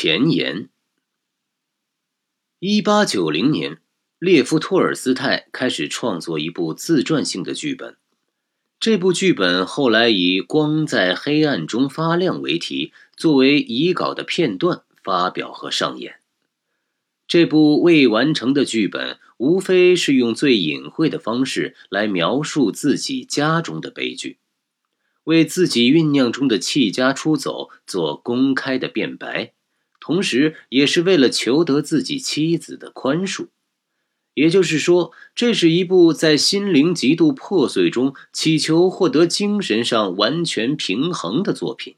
前言：一八九零年，列夫·托尔斯泰开始创作一部自传性的剧本。这部剧本后来以“光在黑暗中发亮”为题，作为遗稿的片段发表和上演。这部未完成的剧本，无非是用最隐晦的方式来描述自己家中的悲剧，为自己酝酿中的弃家出走做公开的辩白，同时也是为了求得自己妻子的宽恕。也就是说，这是一部在心灵极度破碎中祈求获得精神上完全平衡的作品。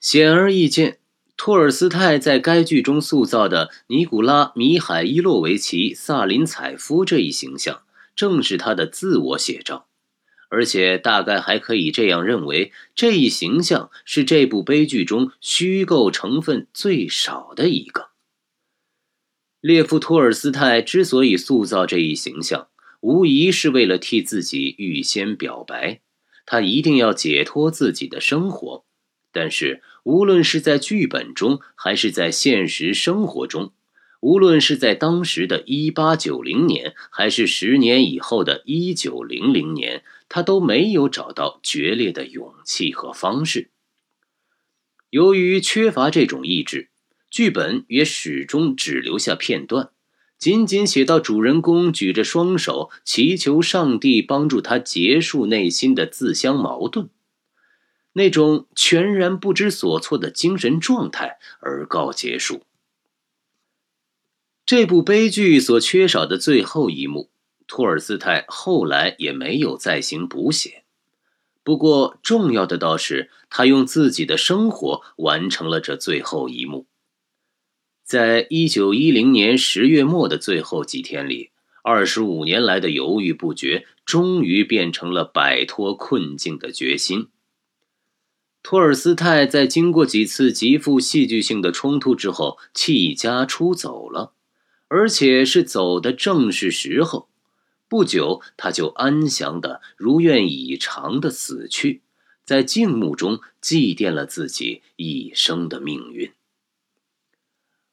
显而易见，托尔斯泰在该剧中塑造的尼古拉·米海伊洛维奇·萨林采夫这一形象，正是他的自我写照，而且大概还可以这样认为，这一形象是这部悲剧中虚构成分最少的一个。列夫·托尔斯泰之所以塑造这一形象，无疑是为了替自己预先表白，他一定要解脱自己的生活。但是，无论是在剧本中，还是在现实生活中，无论是在当时的一八九零年，还是十年以后的一九零零年，他都没有找到决裂的勇气和方式。由于缺乏这种意志。剧本也始终只留下片段，仅仅写到主人公举着双手祈求上帝帮助他结束内心的自相矛盾，那种全然不知所措的精神状态而告结束。这部悲剧所缺少的最后一幕，托尔斯泰后来也没有再行补写。不过，重要的倒是他用自己的生活完成了这最后一幕。在一九一零年十月末的最后几天里，二十五年来的犹豫不决，终于变成了摆脱困境的决心。托尔斯泰在经过几次极富戏剧性的冲突之后，弃家出走了，而且是走的正是时候。不久，他就安详的、如愿以偿的死去，在静穆中祭奠了自己一生的命运。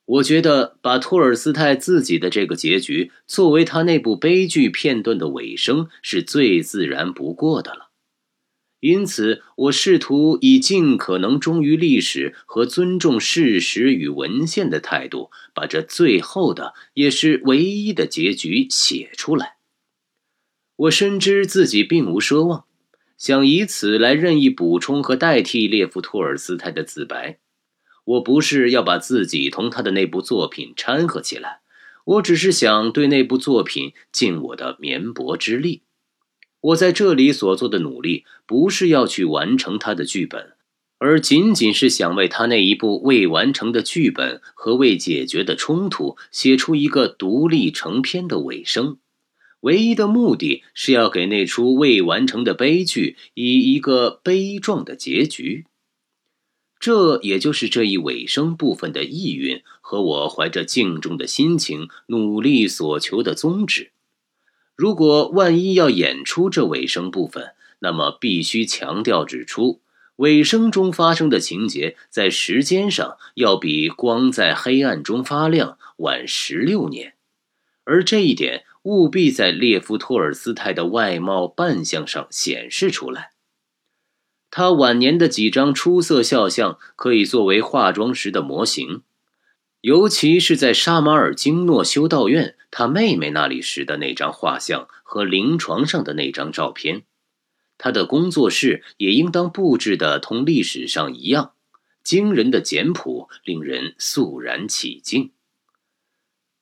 我觉得把托尔斯泰自己的这个结局作为他那部悲剧片段的尾声是最自然不过的了，因此我试图以尽可能忠于历史和尊重事实与文献的态度，把这最后的也是唯一的结局写出来。我深知自己并无奢望，想以此来任意补充和代替列夫·托尔斯泰的自白。我不是要把自己同他的那部作品掺和起来，我只是想对那部作品尽我的绵薄之力。我在这里所做的努力，不是要去完成他的剧本，而仅仅是想为他那一部未完成的剧本和未解决的冲突写出一个独立成篇的尾声。唯一的目的是要给那出未完成的悲剧以一个悲壮的结局。这也就是这一尾声部分的意蕴和我怀着敬重的心情努力所求的宗旨。如果万一要演出这尾声部分，那么必须强调指出，尾声中发生的情节在时间上要比《光在黑暗中发亮》晚十六年，而这一点务必在列夫·托尔斯泰的外貌扮相上显示出来。他晚年的几张出色肖像可以作为化妆时的模型，尤其是在沙马尔京诺修道院他妹妹那里时的那张画像和临床上的那张照片。他的工作室也应当布置的同历史上一样，惊人的简朴，令人肃然起敬。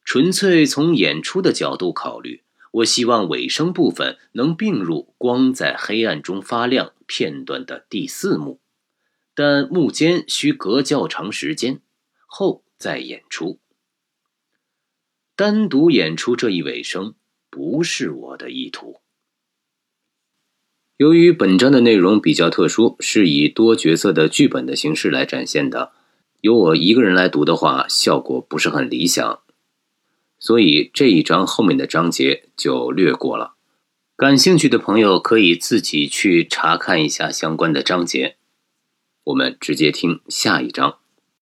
纯粹从演出的角度考虑。我希望尾声部分能并入“光在黑暗中发亮”片段的第四幕，但幕间需隔较长时间后再演出。单独演出这一尾声不是我的意图。由于本章的内容比较特殊，是以多角色的剧本的形式来展现的，由我一个人来读的话，效果不是很理想。所以这一章后面的章节就略过了，感兴趣的朋友可以自己去查看一下相关的章节。我们直接听下一章。